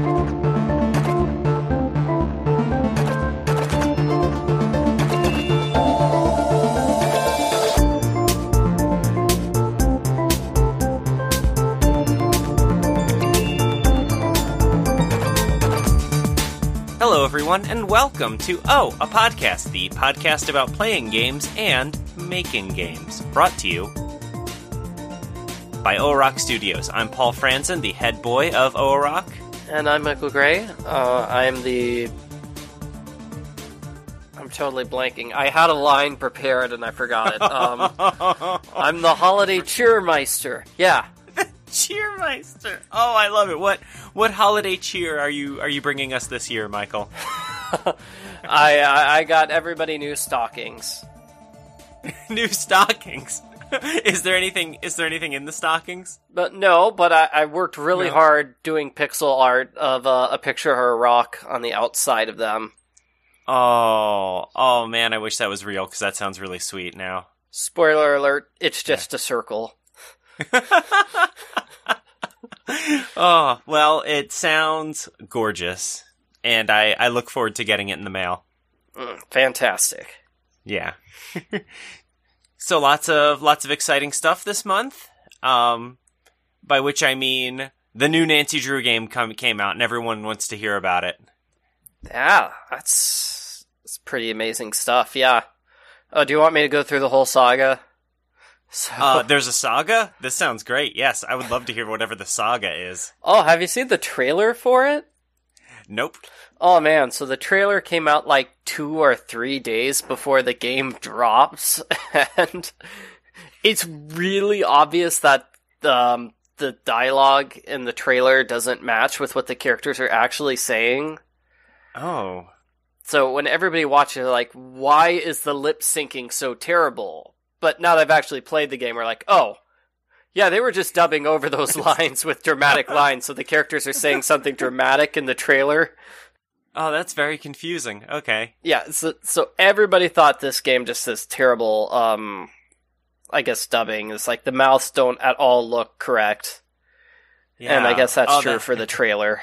Hello, everyone, and welcome to Oh, a Podcast, the podcast about playing games and making games. Brought to you by Rock Studios. I'm Paul Franzen, the head boy of Rock. And I'm Michael Gray. Uh, I'm the. I'm totally blanking. I had a line prepared and I forgot it. Um, I'm the holiday cheermeister. Yeah. Cheermeister. Oh, I love it. What what holiday cheer are you are you bringing us this year, Michael? I, I I got everybody new stockings. New stockings. is there anything is there anything in the stockings? But no, but I, I worked really No. hard doing pixel art of uh, a picture of a rock on the outside of them. Oh, oh man, I wish that was real because that sounds really sweet now. Spoiler alert, it's just a circle. Oh, well, it sounds gorgeous, and I, I look forward to getting it in the mail. Mm, fantastic. Yeah. so lots of lots of exciting stuff this month. Um, by which I mean the new Nancy Drew game come, came out, and everyone wants to hear about it. Yeah, that's, that's pretty amazing stuff. Yeah. Oh, do you want me to go through the whole saga? So, Uh, there's a saga. This sounds great. Yes, I would love to hear whatever the saga is. oh, have you seen the trailer for it? Nope. Oh man, so the trailer came out like two or three days before the game drops, and it's really obvious that um, the dialogue in the trailer doesn't match with what the characters are actually saying. Oh. So when everybody watches, like, why is the lip syncing so terrible? But now they've actually played the game, we're like, oh, yeah, they were just dubbing over those lines with dramatic lines, so the characters are saying something dramatic in the trailer. Oh, that's very confusing. Okay. Yeah, so, so everybody thought this game just this terrible, um, I guess dubbing. It's like the mouths don't at all look correct. Yeah. And I guess that's Oh, true that- for the trailer.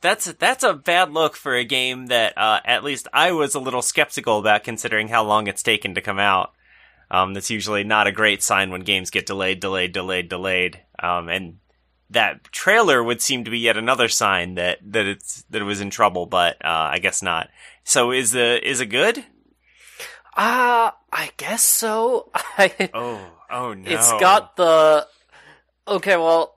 That's that's a bad look for a game that uh, at least I was a little skeptical about, considering how long it's taken to come out. Um, that's usually not a great sign when games get delayed, delayed, delayed, delayed. Um, and that trailer would seem to be yet another sign that that it's that it was in trouble, but uh, I guess not. So is the is it good? Ah, I guess so. I, Oh, oh no! It's got the. Okay, well.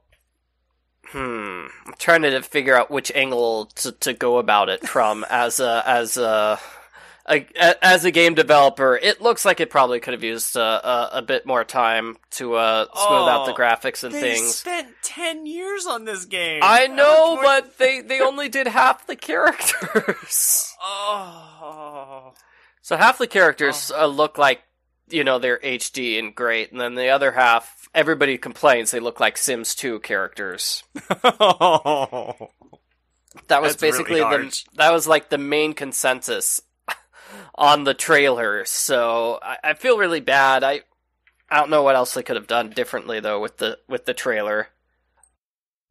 Hmm. I'm trying to figure out which angle to, to go about it from as a as a as a game developer. It looks like it probably could have used uh, a, a bit more time to uh, smooth out the Oh, graphics and They things. spent ten years on this game. I know, but they they only did half the characters. oh. So half the characters uh, look like you know they're HD and great, and then the other half, everybody complains they look like Sims 2 characters. Oh. That was That's really basically the that was like the main consensus on the trailer. So I, I feel really bad. I I don't know what else they could have done differently though with the with the trailer.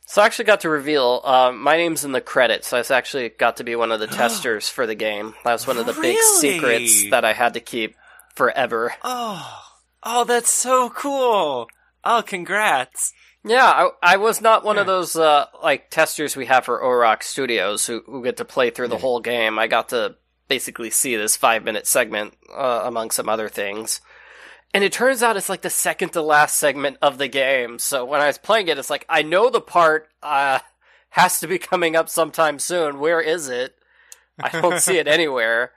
So I actually got to reveal uh, my name's in the credits. So I actually got to be one of the testers for the game. That was one of the big secrets that I had to keep forever. Oh, oh, that's so cool! Oh, congrats! Yeah, I, I was not one of those uh, like testers we have for Orock Studios who, who get to play through the Yeah. whole game. I got to basically see this five minute segment uh, among some other things. And it turns out it's like the second to last segment of the game. So when I was playing it, it's like I know the part uh, has to be coming up sometime soon. Where is it? I don't see it anywhere.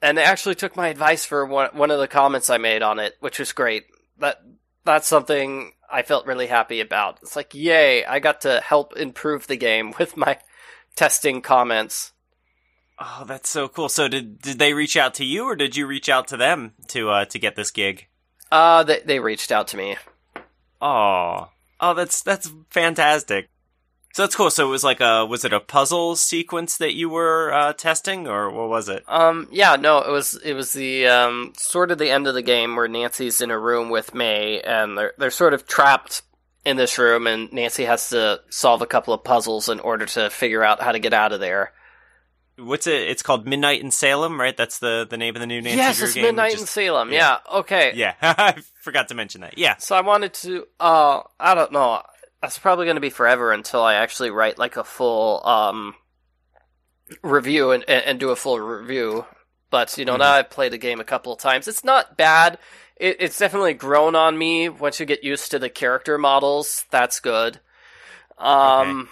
And they actually took my advice for one one of the comments I made on it, which was great. That that's something I felt really happy about. It's like, yay, I got to help improve the game with my testing comments. Oh, that's so cool. So did did they reach out to you, or did you reach out to them to uh to get this gig? Uh, they, they reached out to me. Oh, oh, that's that's fantastic. So that's cool. So it was like a was it a puzzle sequence that you were uh, testing, or what was it? Um, yeah, no, it was it was the um sort of the end of the game where Nancy's in a room with May, and they're they're sort of trapped in this room, and Nancy has to solve a couple of puzzles in order to figure out how to get out of there. What's it? It's called Midnight in Salem, right? That's the the name of the new Nancy yes, Drew it's game. Midnight in Salem. yeah. Yeah. Okay. Yeah, I forgot to mention that. Yeah, So I wanted to. Uh, I don't know. That's probably going to be forever until I actually write like a full um review and and, and do a full review. But you know, now I've played the game a couple of times. It's not bad. It, it's definitely grown on me once you get used to the character models. That's good. Um.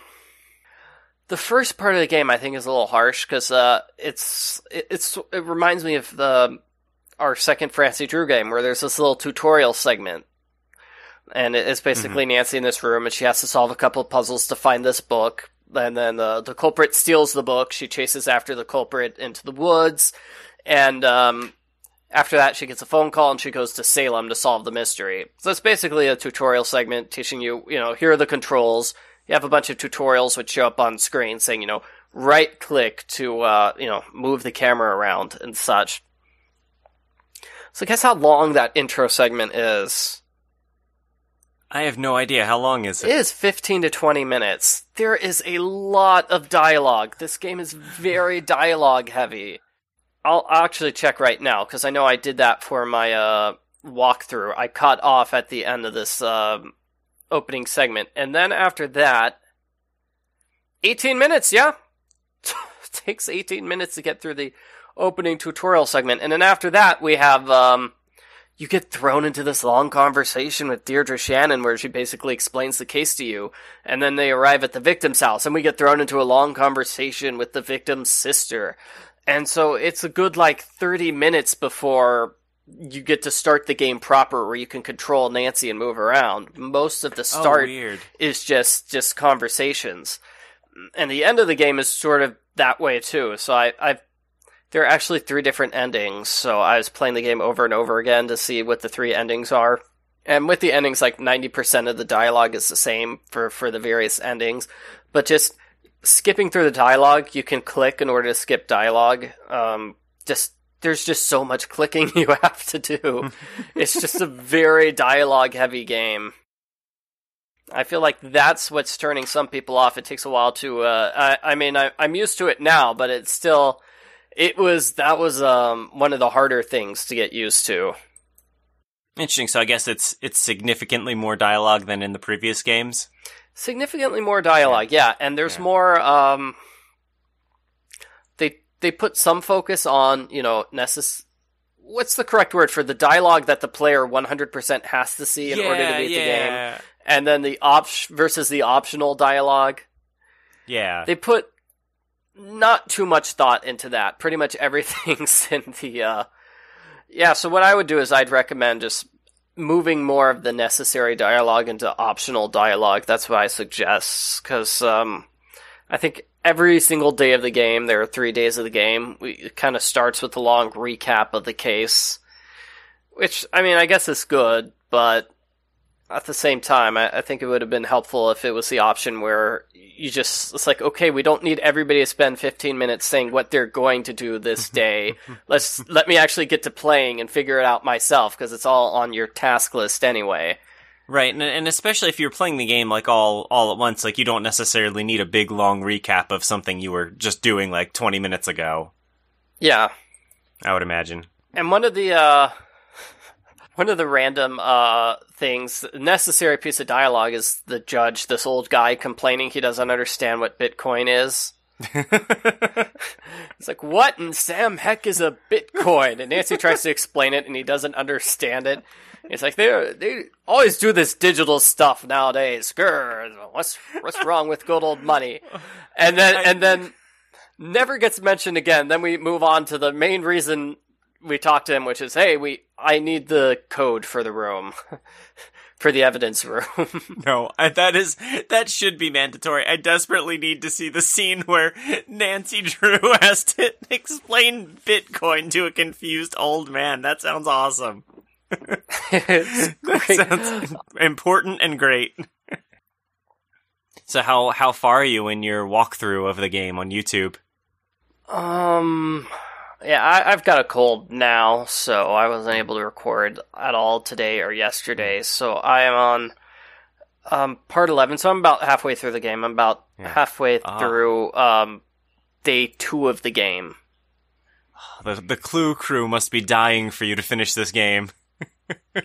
The first part of the game, I think, is a little harsh because uh, it's it, it's it reminds me of the our second Francie Drew game where there's this little tutorial segment and it's basically Nancy in this room, and she has to solve a couple of puzzles to find this book. And then uh, the culprit steals the book. She chases after the culprit into the woods, and um, after that, she gets a phone call and she goes to Salem to solve the mystery. So it's basically a tutorial segment teaching you, you know, here are the controls. You have a bunch of tutorials which show up on screen saying, you know, right click to, uh, you know, move the camera around and such. So guess how long that intro segment is? I have no idea how long is It it. is 15 to 20 minutes. There is a lot of dialogue. This game is very dialogue heavy. I'll, actually check right now because I know I did that for my uh, walkthrough. I cut off at the end of this um, opening segment. And then after that, 18 minutes, yeah. takes 18 minutes to get through the opening tutorial segment. And then after that, we have. Um, you get thrown into this long conversation with Deirdre Shannon where she basically explains the case to you, and then they arrive at the victim's house, and we get thrown into a long conversation with the victim's sister. And so it's a good like 30 minutes before you get to start the game proper where you can control Nancy and move around. Most of the Oh, start weird. is just just conversations. And the end of the game is sort of that way too. So I I've there are actually three different endings, so I was playing the game over and over again to see what the three endings are. And with the endings, like 90% of the dialogue is the same for, for the various endings. But just skipping through the dialogue, you can click in order to skip dialogue. Um, just, there's just so much clicking you have to do. it's just a very dialogue heavy game. I feel like that's what's turning some people off. It takes a while to, uh, I, I mean, I, I'm used to it now, but it's still, it was that was um one of the harder things to get used to. Interesting. So I guess it's it's significantly more dialogue than in the previous games. Significantly more dialogue, yeah, and there's Yeah. more um they put some focus on, you know, necess what's the correct word for the dialogue that the player 100% has to see in order to beat the game and then the op versus the optional dialogue. Yeah. They put not too much thought into that. Pretty much everything's in the uh Yeah, so what I would do is I'd recommend just moving more of the necessary dialogue into optional dialogue. That's what I suggest cuz um I think every single day of the game, there are 3 days of the game, we, it kind of starts with a long recap of the case. Which I mean, I guess is good, but at the same time, I, I think it would have been helpful if it was the option where you just it's like, okay, we don't need everybody to spend 15 minutes saying what they're going to do this day. Let's let me actually get to playing and figure it out myself because it's all on your task list anyway. Right, and, and especially if you're playing the game like all all at once, like you don't necessarily need a big long recap of something you were just doing like 20 minutes ago. Yeah, I would imagine. and one of the uh, one of the random uh things, necessary piece of dialogue is the judge, this old guy complaining he doesn't understand what Bitcoin is. It's like, what in Sam heck is a Bitcoin? And Nancy tries to explain it, and he doesn't understand it. It's like they they always do this digital stuff nowadays. Grr, what's what's wrong with good old money? And then and then never gets mentioned again. Then we move on to the main reason we talk to him, which is, hey, we I need the code for the room, for the evidence room. No, I, that is that should be mandatory. I desperately need to see the scene where Nancy Drew has to explain Bitcoin to a confused old man. That sounds awesome. It's That sounds important and great. So how how far are you in your walkthrough of the game on YouTube? Um, yeah, I, I've got a cold now, so I wasn't able to record at all today or yesterday. So I am on. Um, part eleven. So I'm about halfway through the game. I'm about Yeah. halfway Ah. through um, day two of the game. The the Clue crew must be dying for you to finish this game.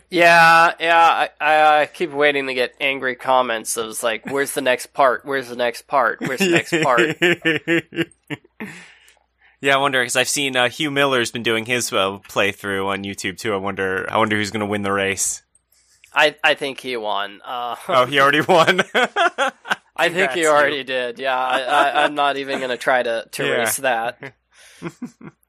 Yeah, yeah. I, I, keep waiting to get angry comments. Of like, "Where's the next part? Where's the next part? Where's the next part?" yeah, I wonder because I've seen uh, Hugh Miller's been doing his uh, playthrough on YouTube too. I wonder, I wonder who's going to win the race. I, I think he won. Uh, Oh, he already won. I think he you. already did. Yeah, I, I'm not even going to try to to Yeah. erase that.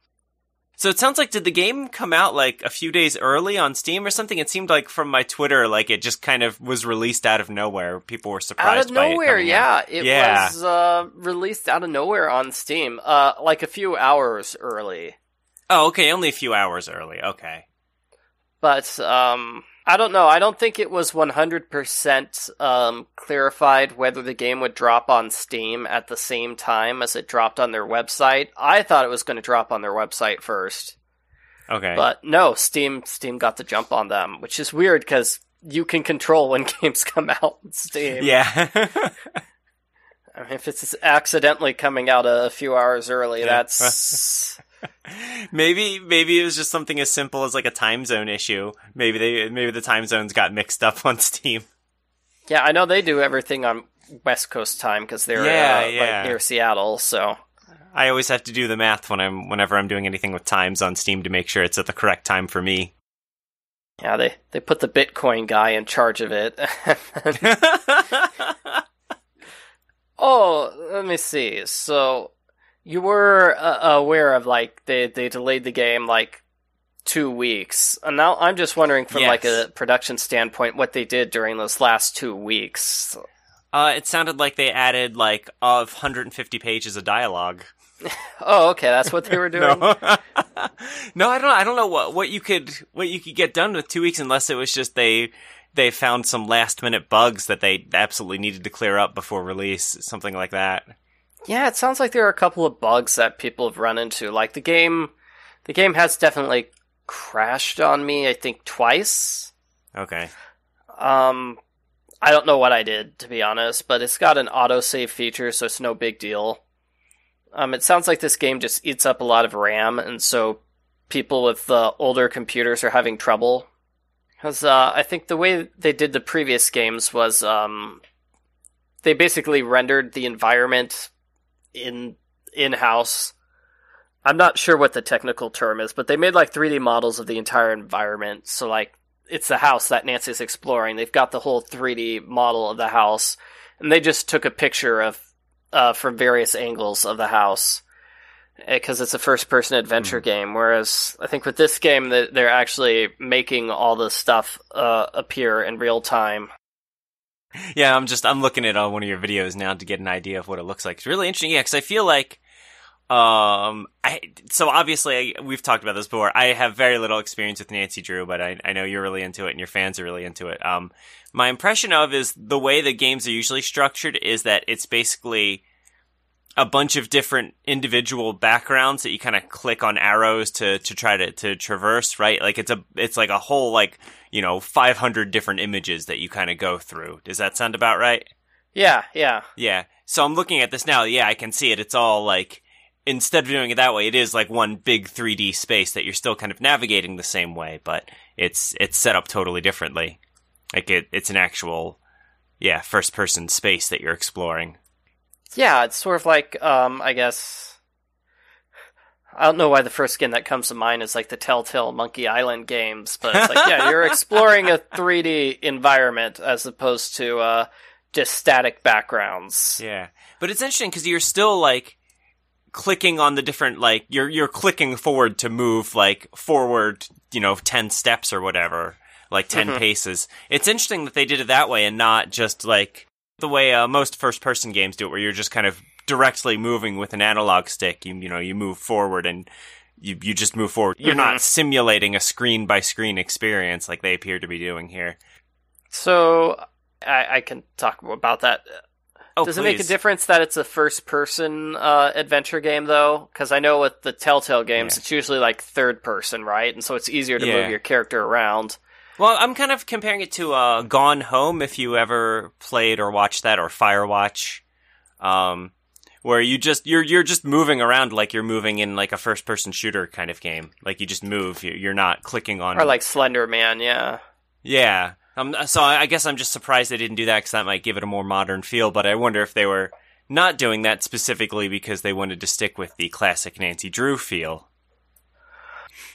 so it sounds like did the game come out like a few days early on Steam or something? It seemed like from my Twitter, like it just kind of was released out of nowhere. People were surprised. Out of it nowhere, coming yeah. out. It Yeah. was uh, released out of nowhere on Steam, uh, like a few hours early. Oh, okay, only a few hours early. Okay. But um, I don't know. I don't think it was 100% um, clarified whether the game would drop on Steam at the same time as it dropped on their website. I thought it was going to drop on their website first, Okay. but no, Steam Steam got the jump on them, which is weird because you can control when games come out on Steam. yeah. I mean, if it's accidentally coming out a few hours early, Yeah. that's maybe maybe it was just something as simple as like a time zone issue. Maybe they maybe the time zones got mixed up on Steam. yeah. I know they do everything on West Coast time because they're Yeah, uh, yeah. like near Seattle. So I always have to do the math when I'm whenever I'm doing anything with times on Steam to make sure it's at the correct time for me. yeah, they they put the Bitcoin guy in charge of it. oh, let me see. So you were uh, aware of like they they delayed the game like two weeks, and now I'm just wondering from like a production standpoint what they did during those last two weeks. uh, it sounded like they added like of 150 pages of dialogue. Oh, okay, that's what they were doing. No, no, I don't. I don't know what what you could what you could get done with two weeks unless it was just they they found some last minute bugs that they absolutely needed to clear up before release, something like that. Yeah, it sounds like there are a couple of bugs that people have run into. Like the game, the game has definitely crashed on me. I think twice. Okay. Um, I don't know what I did to be honest, but it's got an autosave feature, so it's no big deal. Um, it sounds like this game just eats up a lot of RAM, and so people with uh, older computers are having trouble. Because uh, I think the way they did the previous games was um, they basically rendered the environment in in house. I'm not sure what the technical term is, but they made like 3D models of the entire environment. So like it's the house that Nancy's exploring. They've got the whole 3D model of the house, and they just took a picture of uh, from various angles of the house because it's a first-person adventure game. Whereas I think with this game, that they're actually making all the stuff uh, appear in real time. Yeah, I'm just I'm looking at uh, one of your videos now to get an idea of what it looks like. It's really interesting. Yeah, because I feel like, um, I so obviously we've talked about this before. I have very little experience with Nancy Drew, but I I know you're really into it and your fans are really into it. Um, my impression of is the way the games are usually structured is that it's basically a bunch of different individual backgrounds that you kind of click on arrows to to try to to traverse right? Like it's a it's like a whole like you know 500 different images that you kind of go through. Does that sound about right? Yeah, yeah. yeah. So i'm looking at this now. Yeah i can see it. It's all like instead of doing it that way it is like one big 3d space that you're still kind of navigating the same way but it's it's set up totally differently. Like it it's an actual yeah first person space that you're exploring Yeah, it's sort of like, um, I guess. I don't know why the first game that comes to mind is like the Telltale Monkey Island games, but it's like, yeah, you're exploring a 3D environment as opposed to uh, just static backgrounds. Yeah, but it's interesting because you're still like clicking on the different like you're you're clicking forward to move like forward, you know, ten steps or whatever, like 10 Mhm. paces. It's interesting that they did it that way and not just like the way uh, most first person games do it, where you're just kind of directly moving with an analog stick. You you know you move forward and. You, you just move forward. You're not simulating a screen by screen experience like they appear to be doing here. So I, I can talk about that. Oh, Does it make a difference that it's a first person uh, adventure game, though? Because I know with the Telltale games, Yeah. it's usually like third person, right? And so it's easier to Yeah. move your character around. Well, I'm kind of comparing it to uh, Gone Home, if you ever played or watched that, or Firewatch, um, where you just you're you're just moving around like you're moving in like a first person shooter kind of game. Like you just move, you- you're not clicking on. Or like Slender Man, yeah. yeah. Um, so I I guess I'm just surprised they didn't do that because that might give it a more modern feel. But I wonder if they were not doing that specifically because they wanted to stick with the classic Nancy Drew feel.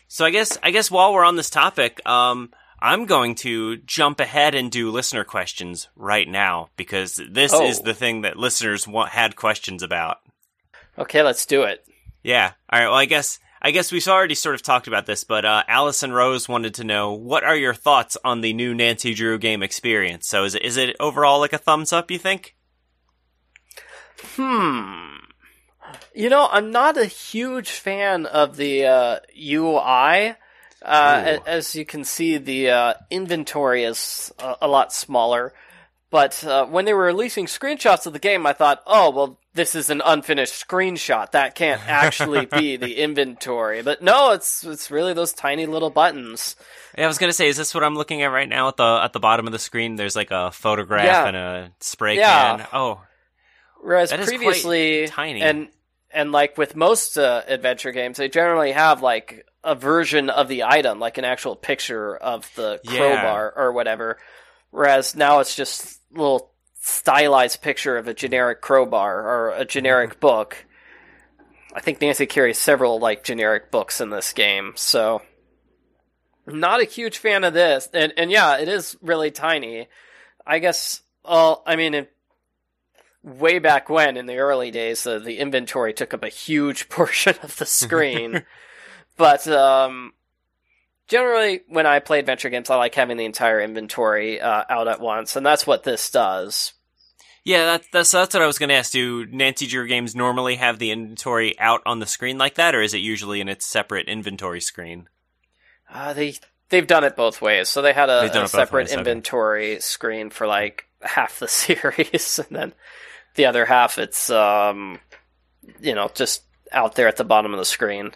So I guess I guess while we're on this topic, um, I'm going to jump ahead and do listener questions right now because this Oh. is the thing that listeners want, had questions about. Okay, let's do it. Yeah. All right. Well, I guess I guess we've already sort of talked about this, but uh, Allison Rose wanted to know what are your thoughts on the new Nancy Drew game experience. So is it is it overall like a thumbs up? You think? Hmm. You know, I'm not a huge fan of the uh, UI. Uh, as you can see, the uh, inventory is a, a lot smaller. But uh, when they were releasing screenshots of the game, I thought, oh, well, this is an unfinished screenshot. That can't actually be the inventory. But no, it's it's really those tiny little buttons. Yeah, I was gonna say, is this what I'm looking at right now at the at the bottom of the screen? There's like a photograph Yeah. and a spray Yeah. can. Oh, Whereas That is quite previously, tiny. and and like with most uh, adventure games, they generally have like a version of the item, like an actual picture of the Yeah. crowbar or whatever. Whereas now it's just a little stylized picture of a generic crowbar or a generic Mm-hmm. book. I think Nancy carries several like generic books in this game, so not a huge fan of this. And and yeah, it is really tiny. I guess. Well, I mean, it, way back when in the early days, uh, the inventory took up a huge portion of the screen. but um, generally, when I play adventure games, I like having the entire inventory uh, out at once, and that's what this does. yeah. That, that's that's what I was gonna ask. Do Nancy Drew games normally have the inventory out on the screen like that, or is it usually in its separate inventory screen? Uh, they they've done it both ways. So they had a, a separate ways, okay. inventory screen for like half the series, and then the other half it's um, you know just out there at the bottom of the screen.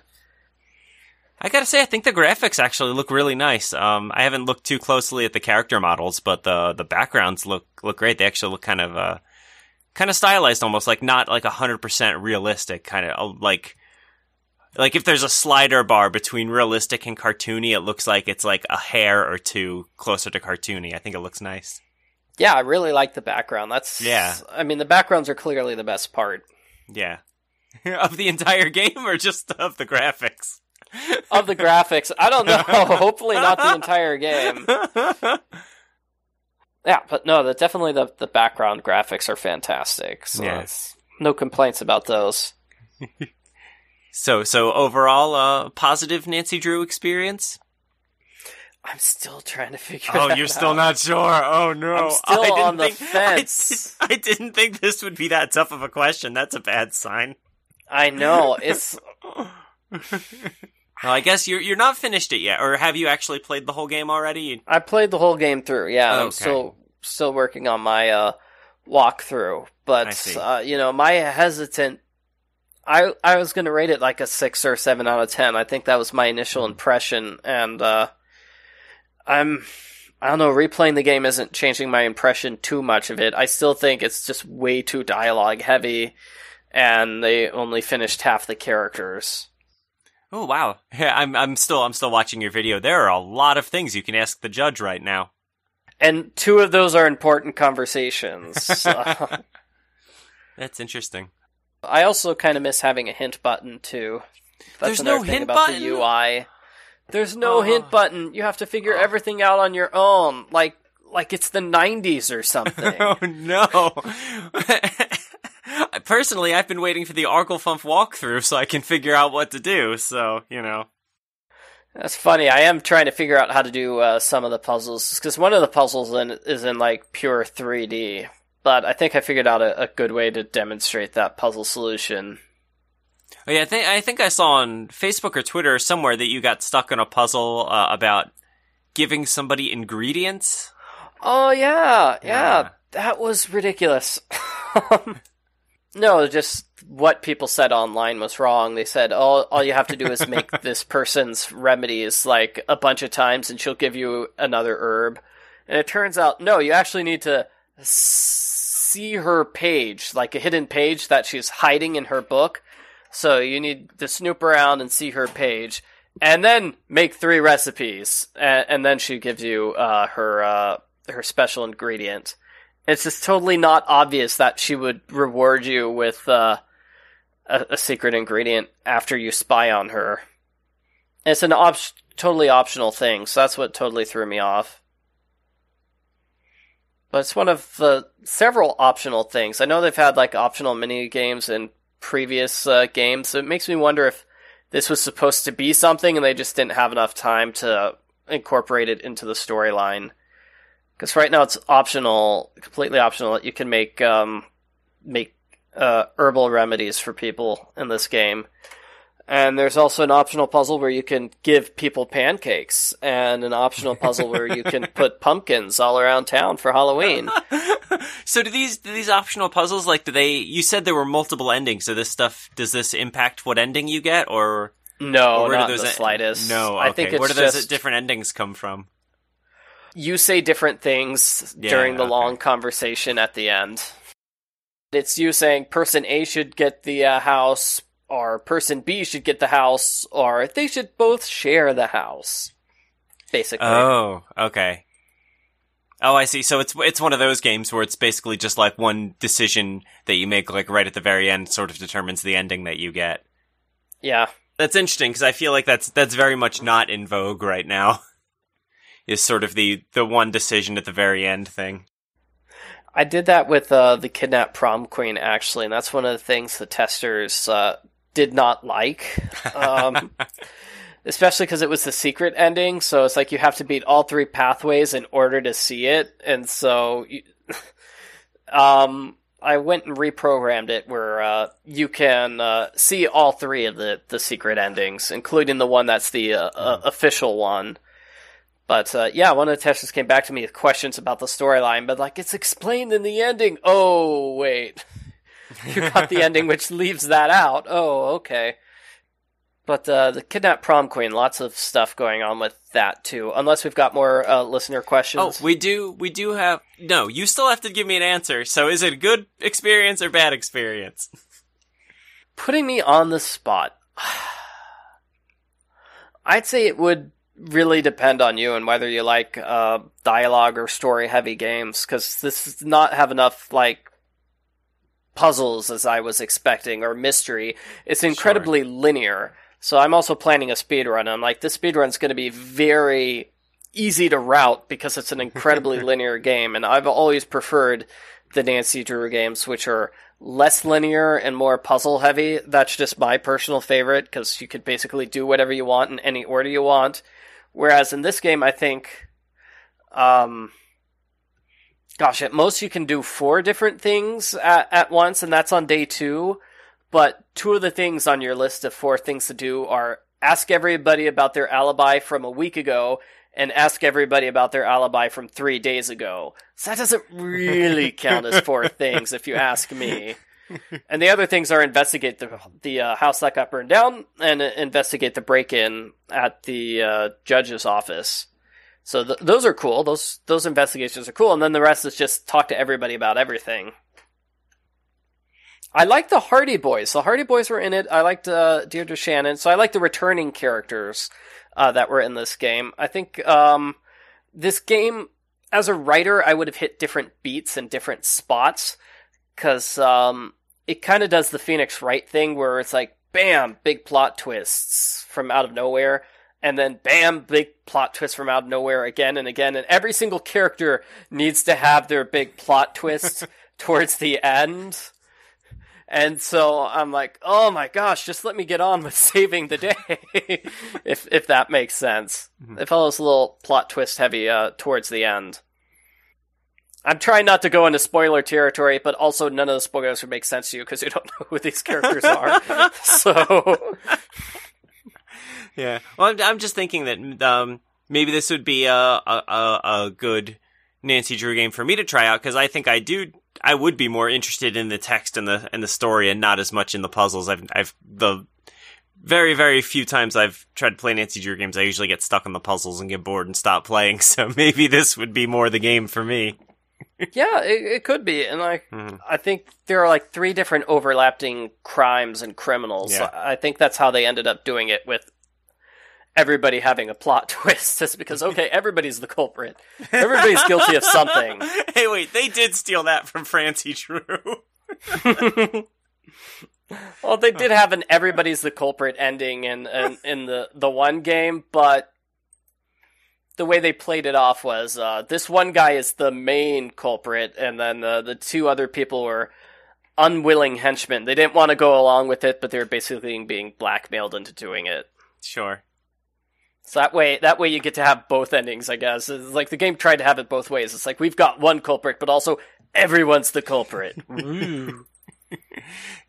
I gotta say, I think the graphics actually look really nice. Um, I haven't looked too closely at the character models, but the the backgrounds look look great. They actually look kind of uh, kind of stylized, almost like not like hundred percent realistic. Kind of like like if there's a slider bar between realistic and cartoony, it looks like it's like a hair or two closer to cartoony. I think it looks nice. Yeah, I really like the background. That's Yeah. I mean, the backgrounds are clearly the best part Yeah, of the entire game or just of the graphics. Of the graphics. I don't know. Hopefully, not the entire game. Yeah, but no, the, definitely the the background graphics are fantastic. So it's- no complaints about those. so so overall, uh, positive Nancy Drew experience. I'm still trying to figure. Out. Oh, you're still not sure. Oh no, I'm still I didn't on the think, fence. I, did, I didn't think this would be that tough of a question. That's a bad sign. I know it's. Well, I guess you're you're not finished it yet, or have you actually played the whole game already? I played the whole game through. Yeah, Okay. I'm still still working on my uh, walkthrough. But uh, you know, my hesitant. I I was gonna rate it like a six or seven out of ten. I think that was my initial Hmm. impression, and uh, I'm. I don't know. Replaying the game isn't changing my impression too much of it. I still think it's just way too dialogue heavy, and they only finished half the characters. Oh wow, yeah, I'm I'm still I'm still watching your video. There are a lot of things you can ask the judge right now. And two of those are important conversations. Uh, That's interesting. I also kind of miss having a hint button too. That's There's no hint button? the UI. There's no Oh. hint button. You have to figure Oh. everything out on your own, like like it's the '90s or something. oh no. Personally, I've been waiting for the Arglefumph walkthrough so I can figure out what to do. So you know. That's funny. I am trying to figure out how to do uh, some of the puzzles because one of the puzzles in, is in like pure 3D. But I think I figured out a, a good way to demonstrate that puzzle solution. Oh yeah, I think I think I saw on Facebook or Twitter somewhere that you got stuck on a puzzle uh, about giving somebody ingredients. Oh yeah, yeah, Yeah. that was ridiculous. No, just what people said online was wrong. They said all all you have to do is make this person's remedies like a bunch of times, and she'll give you another herb. And it turns out no, you actually need to see her page, like a hidden page that she's hiding in her book. So you need to snoop around and see her page, and then make three recipes, and, and then she gives you uh, her uh, her special ingredient. It's just totally not obvious that she would reward you with uh, a, a, secret ingredient after you spy on her. It's an op- totally optional thing, so that's what totally threw me off. But it's one of the several optional things. I know they've had like optional mini games in previous uh, games, so it makes me wonder if this was supposed to be something and they just didn't have enough time to incorporate it into the storyline. Because right now it's optional, completely optional. You can make um, make uh, herbal remedies for people in this game. And there's also an optional puzzle where you can give people pancakes, and an optional puzzle where you can put pumpkins all around town for Halloween. so do these do these optional puzzles like do they? You said there were multiple endings. So this stuff does this impact what ending you get, or no, or where not do those the slightest. No, okay. I think where do those just... different endings come from? You say different things yeah, during the okay. long conversation at the end. It's you saying person A should get the uh, house, or person B should get the house, or they should both share the house. Basically. Oh, okay. Oh, I see. So it's it's one of those games where it's basically just like one decision that you make, like right at the very end, sort of determines the ending that you get. Yeah, that's interesting because I feel like that's that's very much not in vogue right now. is sort of the the one decision at the very end thing. I did that with uh, the kidnap prom queen actually, and that's one of the things the testers uh, did not like. Um, especially because it was the secret ending, so it's like you have to beat all three pathways in order to see it, and so, you, um, I went and reprogrammed it where uh, you can uh, see all three of the the secret endings, including the one that's the uh, mm. official one. But uh, yeah, one of the testers came back to me with questions about the storyline, but like it's explained in the ending. Oh wait, you got the ending which leaves that out. Oh okay. But uh, the kidnap prom queen, lots of stuff going on with that too. Unless we've got more uh, listener questions. Oh, we do. We do have. No, you still have to give me an answer. So, is it a good experience or bad experience? Putting me on the spot, I'd say it would really depend on you and whether you like uh, dialogue or story heavy games because this does not have enough like puzzles as I was expecting or mystery. It's incredibly sure. linear. So I'm also planning a speed run. I'm like, this speed is going to be very easy to route because it's an incredibly linear game, and I've always preferred the Nancy Drew games, which are less linear and more puzzle heavy. That's just my personal favorite because you could basically do whatever you want in any order you want. Whereas in this game, I think, um, gosh, at most you can do four different things at, at once, and that's on day two. But two of the things on your list of four things to do are ask everybody about their alibi from a week ago and ask everybody about their alibi from three days ago. So that doesn't really count as four things, if you ask me and the other things are investigate the the uh, house that got burned down and investigate the break in at the uh, judge's office. So th- those are cool. Those those investigations are cool, and then the rest is just talk to everybody about everything. I like the Hardy Boys. The Hardy Boys were in it. I liked uh, Deirdre Shannon, so I like the returning characters uh, that were in this game. I think um, this game, as a writer, I would have hit different beats and different spots because um, it kind of does the Phoenix Wright thing where it's like, bam, big plot twists from out of nowhere, and then bam, big plot twist from out of nowhere again and again, and every single character needs to have their big plot twist towards the end. And so I'm like, oh my gosh, just let me get on with saving the day, if if that makes sense. Mm-hmm. It follows a little plot twist heavy uh, towards the end. I'm trying not to go into spoiler territory, but also none of the spoilers would make sense to you because you don't know who these characters are. so, yeah. Well, I'm, I'm just thinking that um, maybe this would be a, a a good Nancy Drew game for me to try out because I think I do I would be more interested in the text and the and the story, and not as much in the puzzles. I've I've the very very few times I've tried to play Nancy Drew games, I usually get stuck on the puzzles and get bored and stop playing. So maybe this would be more the game for me. Yeah, it, it could be, and I Mhm. I think there are like three different overlapping crimes and criminals. Yeah. I think that's how they ended up doing it with everybody having a plot twist. Just because okay, everybody's the culprit, everybody's guilty of something. hey, wait, they did steal that from Francie Drew. Well, they did have an everybody's the culprit ending in in, in the the one game, but the way they played it off was uh, this one guy is the main culprit, and then uh, the two other people were unwilling henchmen. They didn't want to go along with it, but they were basically being blackmailed into doing it. sure. So that way, that way you get to have both endings. I guess it's like the game tried to have it both ways. It's like we've got one culprit, but also everyone's the culprit.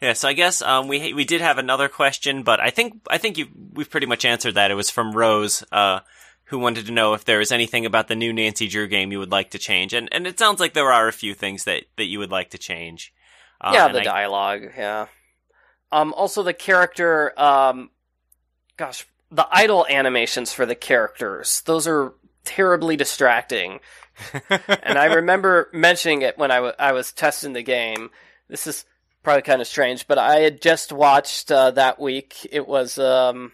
Yeah, so I guess um, we we did have another question, but I think I think you we've pretty much answered that. It was from Rose, uh, who wanted to know if there was anything about the new Nancy Drew game you would like to change, and and it sounds like there are a few things that that you would like to change. Uh, yeah, the I- dialogue. Yeah. Um. Also, the character. Um. Gosh, the idle animations for the characters. Those are terribly distracting. and I remember mentioning it when I wa- I was testing the game. This is probably kind of strange, but I had just watched uh, that week. It was um.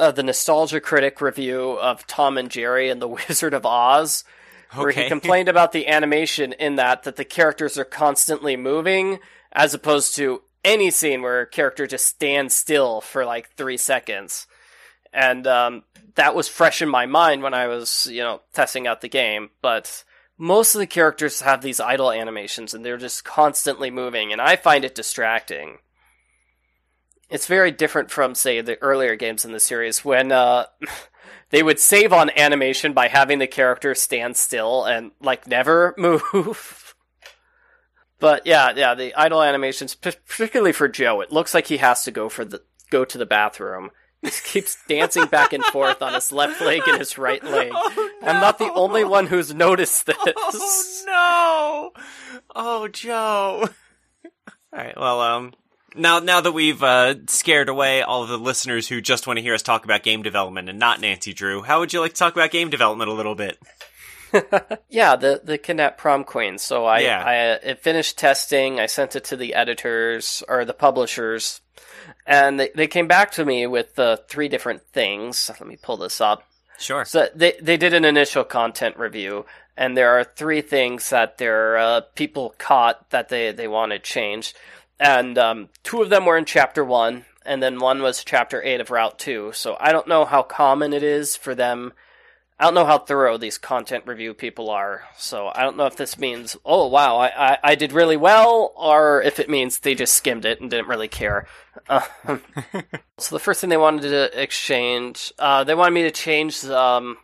Uh, the Nostalgia Critic review of Tom and Jerry and the Wizard of Oz, where he complained about the animation in that that the characters are constantly moving as opposed to any scene where a character just stands still for like three seconds. And um, that was fresh in my mind when i was you know testing out the game but most of the characters have these idle animations and they're just constantly moving and i find it distracting it's very different from say the earlier games in the series when uh, they would save on animation by having the character stand still and like never move. but yeah, yeah, the idle animations, particularly for Joe, it looks like he has to go for the go to the bathroom. He keeps dancing back and forth on his left leg and his right leg. Oh, I'm not the only one who's noticed this. Oh no! Oh Joe. All right. Well, um, now now that we've uh, scared away all of the listeners who just want to hear us talk about game development and not Nancy Drew, how would you like to talk about game development a little bit? Yeah, the the kidnap prom queen. So I Yeah. I it finished testing. I sent it to the editors or the publishers, and they they came back to me with uh, three different things. Let me pull this up. Sure. So they they did an initial content review, and there are three things that their uh, people caught that they they wanted changed, and um, two of them were in chapter one, and then one was chapter eight of Route Two. So I don't know how common it is for them. I don't know how thorough these content review people are, so I don't know if this means, oh wow, I, I, I did really well, or if it means they just skimmed it and didn't really care. Uh, so the first thing they wanted to exchange, uh, they wanted me to change um,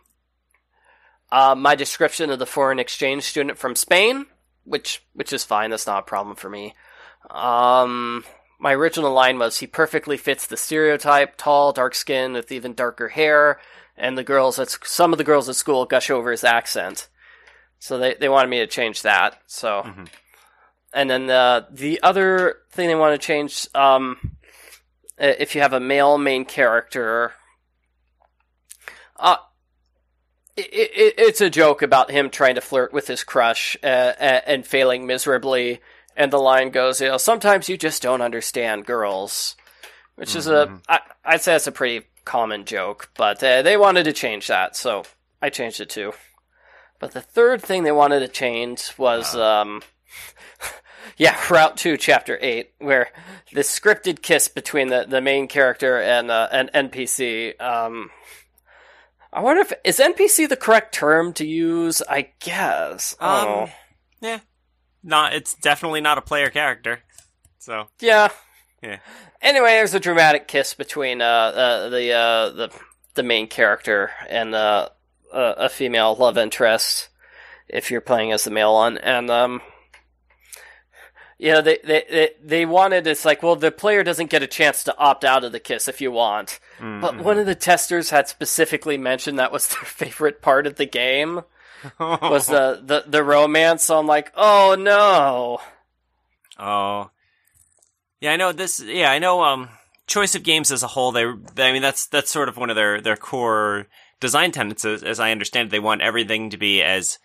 uh, my description of the foreign exchange student from Spain, which which is fine. That's not a problem for me. Um, my original line was he perfectly fits the stereotype: tall, dark skin with even darker hair, and the girls at some of the girls at school gush over his accent. So they they wanted me to change that. So, Mhm. and then the the other thing they want to change, um, uh, if you have a male main character, uh, it, it, it's a joke about him trying to flirt with his crush uh, uh, and failing miserably. And the line goes, you know, sometimes you just don't understand girls, which is a, I, I'd say that's a pretty common joke, but uh, they wanted to change that, so I changed it too. But the third thing they wanted to change was, um, yeah, Route 2, Chapter 8, where the scripted kiss between the, the main character and uh, an NPC, um, I wonder if, is NPC the correct term to use? I guess. I Um, know. Yeah. Not. It's definitely not a player character. So. Yeah. Yeah. Anyway, there's a dramatic kiss between uh, uh the uh the the main character and uh, a, a female love interest if you're playing as the male one, and um. You know, they, they, they, they wanted, it's like, well, the player doesn't get a chance to opt out of the kiss if you want. But Mhm. one of the testers had specifically mentioned that was their favorite part of the game. was the, the the romance. So I'm like, oh no. Oh, yeah, I know this. Yeah, I know. Um, choice of games as a whole, they, they I mean, that's that's sort of one of their their core design tenets. As, as I understand, it. they want everything to be as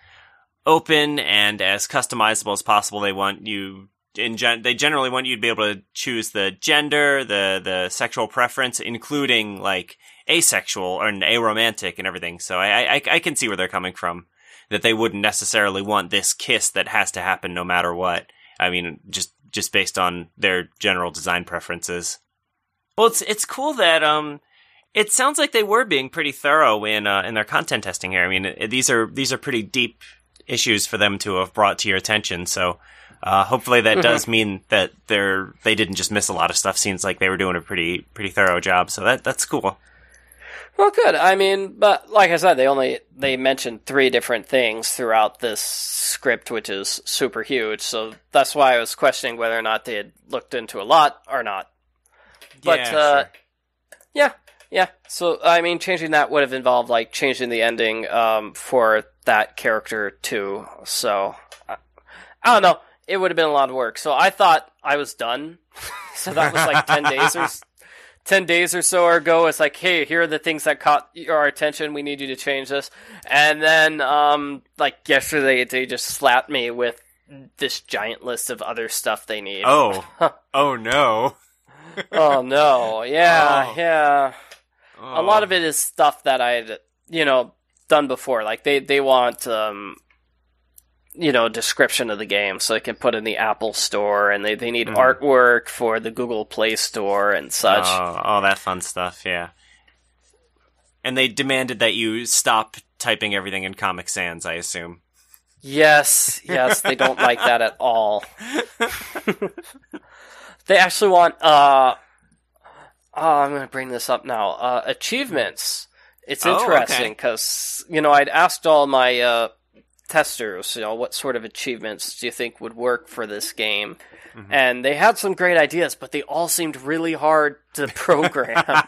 open and as customizable as possible. They want you in gen- they generally want you to be able to choose the gender, the the sexual preference, including like asexual or aromantic and everything. So I, I I can see where they're coming from. That they wouldn't necessarily want this kiss that has to happen no matter what. I mean, just just based on their general design preferences. Well, it's it's cool that um, it sounds like they were being pretty thorough in uh, in their content testing here. I mean, these are these are pretty deep issues for them to have brought to your attention. So uh, hopefully that mm-hmm. does mean that they're they didn't just miss a lot of stuff. Seems like they were doing a pretty pretty thorough job. So that that's cool. Well, good. I mean, but like I said, they only they mentioned three different things throughout this script, which is super huge. So that's why I was questioning whether or not they had looked into a lot or not. But yeah, uh, sure. yeah, yeah. So I mean, changing that would have involved like changing the ending um, for that character too. So I, I don't know. It would have been a lot of work. So I thought I was done. so that was like ten days or 10 days or so ago it's like hey here are the things that caught our attention. We need you to change this. And then um like yesterday they just slapped me with this giant list of other stuff they need. Oh. Oh no. Oh no. Yeah oh. yeah. Oh. a lot of it is stuff that i'd you know done before. Like they they want um you know description of the game so they can put in the Apple Store and they, they need mm. artwork for the Google Play Store and such. Oh, all that fun stuff, yeah. And they demanded that you stop typing everything in Comic Sans, I assume. Yes, yes, they don't like that at all. they actually want uh oh, I'm going to bring this up now. Uh achievements. It's interesting because oh, okay. you know I'd asked all my uh, testers, you know, what sort of achievements do you think would work for this game? Mm-hmm. And they had some great ideas, but they all seemed really hard to program.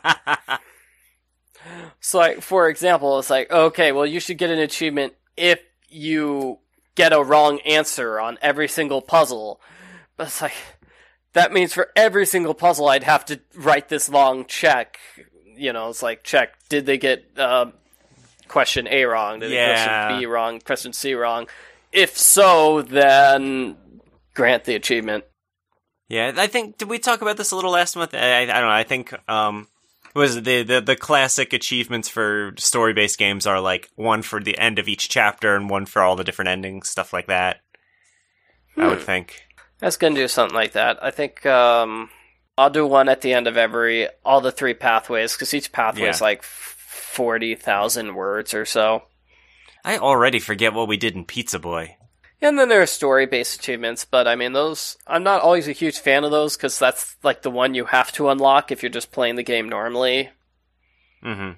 so, like, for example, it's like, okay, well, you should get an achievement if you get a wrong answer on every single puzzle. But it's like, that means for every single puzzle, I'd have to write this long check. You know, it's like, check, did they get uh, question A wrong? Did yeah. question B wrong? Question C wrong? If so, then grant the achievement. Yeah, I think did we talk about this a little last month? I, I don't know. I think um was the, the the classic achievements for story based games are like one for the end of each chapter and one for all the different endings, stuff like that. Hmm. I would hmm. think. That's gonna do something like that. I think um I'll do one at the end of every all the three pathways because each pathway yeah. is like 40,000 words or so. I already forget what we did in Pizza Boy. And then there are story based achievements, but I mean, those, I'm not always a huge fan of those because that's like the one you have to unlock if you're just playing the game normally. Mm hmm.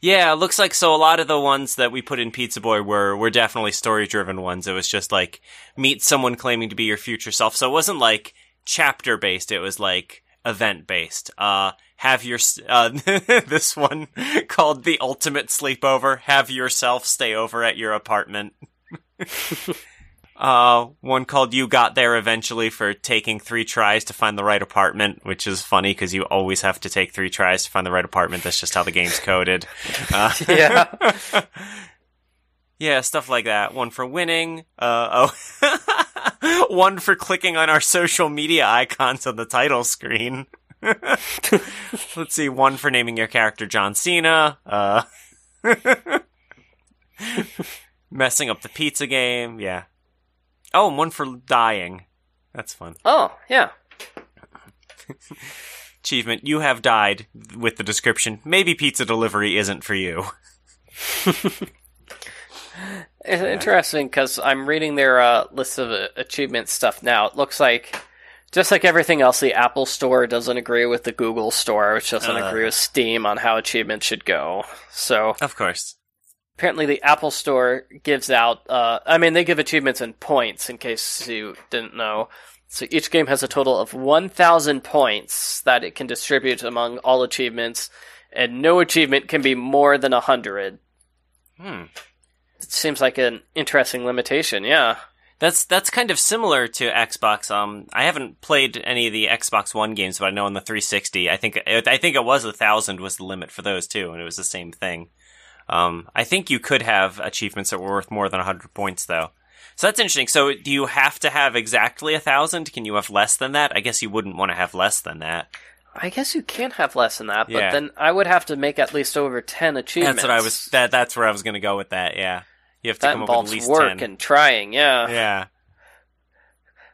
Yeah, it looks like so a lot of the ones that we put in Pizza Boy were were definitely story driven ones. It was just like meet someone claiming to be your future self. So it wasn't like chapter based, it was like event based. Uh have your uh, this one called the ultimate sleepover. Have yourself stay over at your apartment. uh, one called "You Got There Eventually" for taking three tries to find the right apartment, which is funny because you always have to take three tries to find the right apartment. That's just how the game's coded. Uh, yeah. yeah, stuff like that. One for winning. Uh, oh, one for clicking on our social media icons on the title screen. Let's see, one for naming your character John Cena. Uh, messing up the pizza game. Yeah. Oh, and one for dying. That's fun. Oh, yeah. Achievement: You have died. With the description, maybe pizza delivery isn't for you. It's interesting because I'm reading their uh, list of uh, achievement stuff now. It looks like just like everything else, the Apple Store doesn't agree with the Google Store, which doesn't uh, agree with Steam on how achievements should go. So, of course, apparently the Apple Store gives out. Uh, I mean, they give achievements in points. In case you didn't know, so each game has a total of 1,000 points that it can distribute among all achievements, and no achievement can be more than 100. Hmm. It seems like an interesting limitation. Yeah. That's that's kind of similar to Xbox. Um, I haven't played any of the Xbox One games, but I know on the 360, I think I think it was a thousand was the limit for those too, and it was the same thing. Um, I think you could have achievements that were worth more than 100 points, though. So that's interesting. So do you have to have exactly a thousand? Can you have less than that? I guess you wouldn't want to have less than that. I guess you can have less than that, but Yeah. then I would have to make at least over ten achievements. That's what I was. That that's where I was going to go with that. Yeah, you have to that come up with at least work 10. and trying. Yeah. yeah.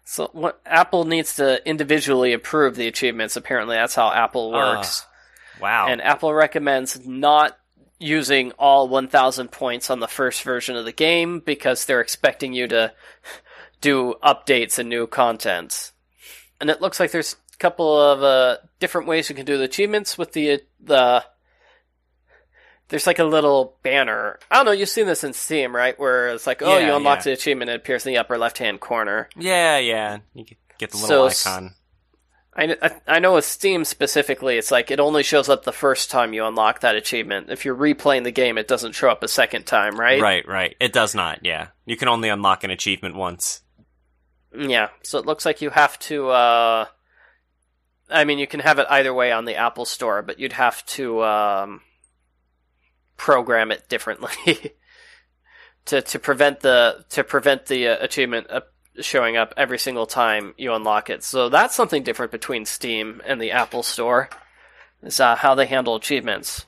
So what Apple needs to individually approve the achievements. Apparently, that's how Apple works. Wow. And Apple recommends not using all 1,000 points on the first version of the game because they're expecting you to do updates and new content. And it looks like there's a couple of uh, different ways you can do the achievements with the the. There's like a little banner. I don't know. You've seen this in Steam, right? Where it's like, oh, Yeah, you unlocked yeah. the achievement. It appears in the upper left hand corner. yeah, yeah. You get- the little So icon. I, I I know with Steam specifically, it's like it only shows up the first time you unlock that achievement. If you're replaying the game, it doesn't show up a second time, right? Right, right. It does not. Yeah, you can only unlock an achievement once. Yeah. So it looks like you have to. Uh, I mean, you can have it either way on the Apple Store, but you'd have to um, program it differently to to prevent the to prevent the uh, achievement uh, showing up every single time you unlock it. So that's something different between Steam and the Apple Store. Is uh, how they handle achievements.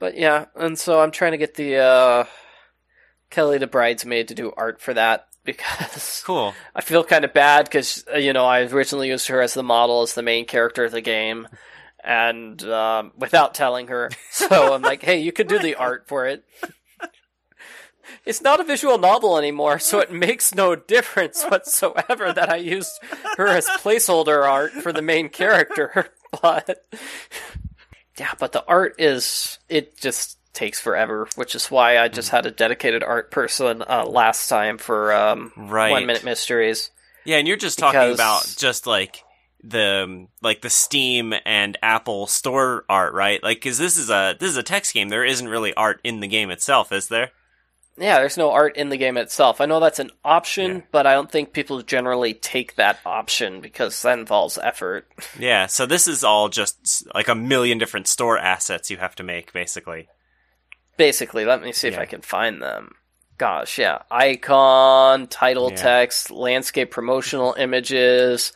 But yeah, and so I'm trying to get the uh, Kelly the bridesmaid to do art for that because Cool. I feel kind of bad because uh, you know I originally used her as the model as the main character of the game, and um, without telling her, so I'm like, hey, you could do the art for it. It's not a visual novel anymore, so it makes no difference whatsoever that I used her as placeholder art for the main character. But yeah, but the art is it just takes forever, which is why I just had a dedicated art person uh, last time for um, Right. one minute mysteries. Yeah, and you're just talking Because- about just like the like the Steam and Apple Store art, right? Like, because this is a this is a text game. There isn't really art in the game itself, is there? Yeah, there's no art in the game itself. I know that's an option, Yeah. but I don't think people generally take that option because that involves effort. Yeah. So this is all just like a million different store assets you have to make, basically. Basically, let me see if I can find them. Gosh, yeah. Icon, title Yeah. text, landscape promotional images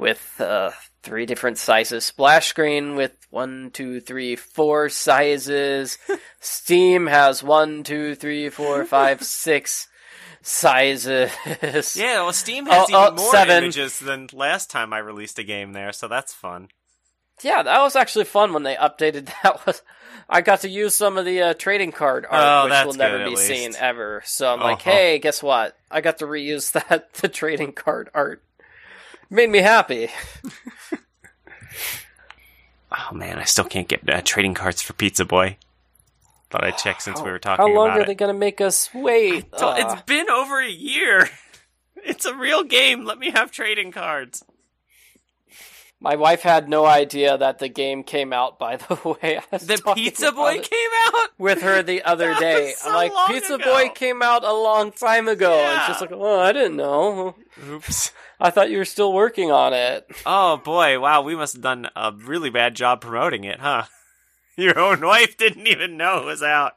with uh, three different sizes. Splash screen with one, two, three, four sizes. Steam has one, two, three, four, five, six sizes. Yeah. Well, Steam has Oh, oh, even more seven. images than last time I released a game there, so that's fun. Yeah, that was actually fun when they updated. That was I got to use some of the uh, trading card art, Oh, which will never good, be seen ever. So I'm like, Uh-huh. hey, guess what? I got to reuse that the trading card art. Made me happy. Oh man, I still can't get uh, trading cards for Pizza Boy. Thought I'd check since we were talking How long are it. they going to make us wait? Uh, it's been over a year. It's a real game. Let me have trading cards. My wife had no idea that the game came out. By the way, The Pizza Boy came out. with her the other day. so I'm like, Pizza ago. Boy came out a long time ago, and Yeah. she's like, oh, I didn't know. Oops. I thought you were still working on it. Oh boy, wow, we must have done a really bad job promoting it, huh? Your own wife didn't even know it was out.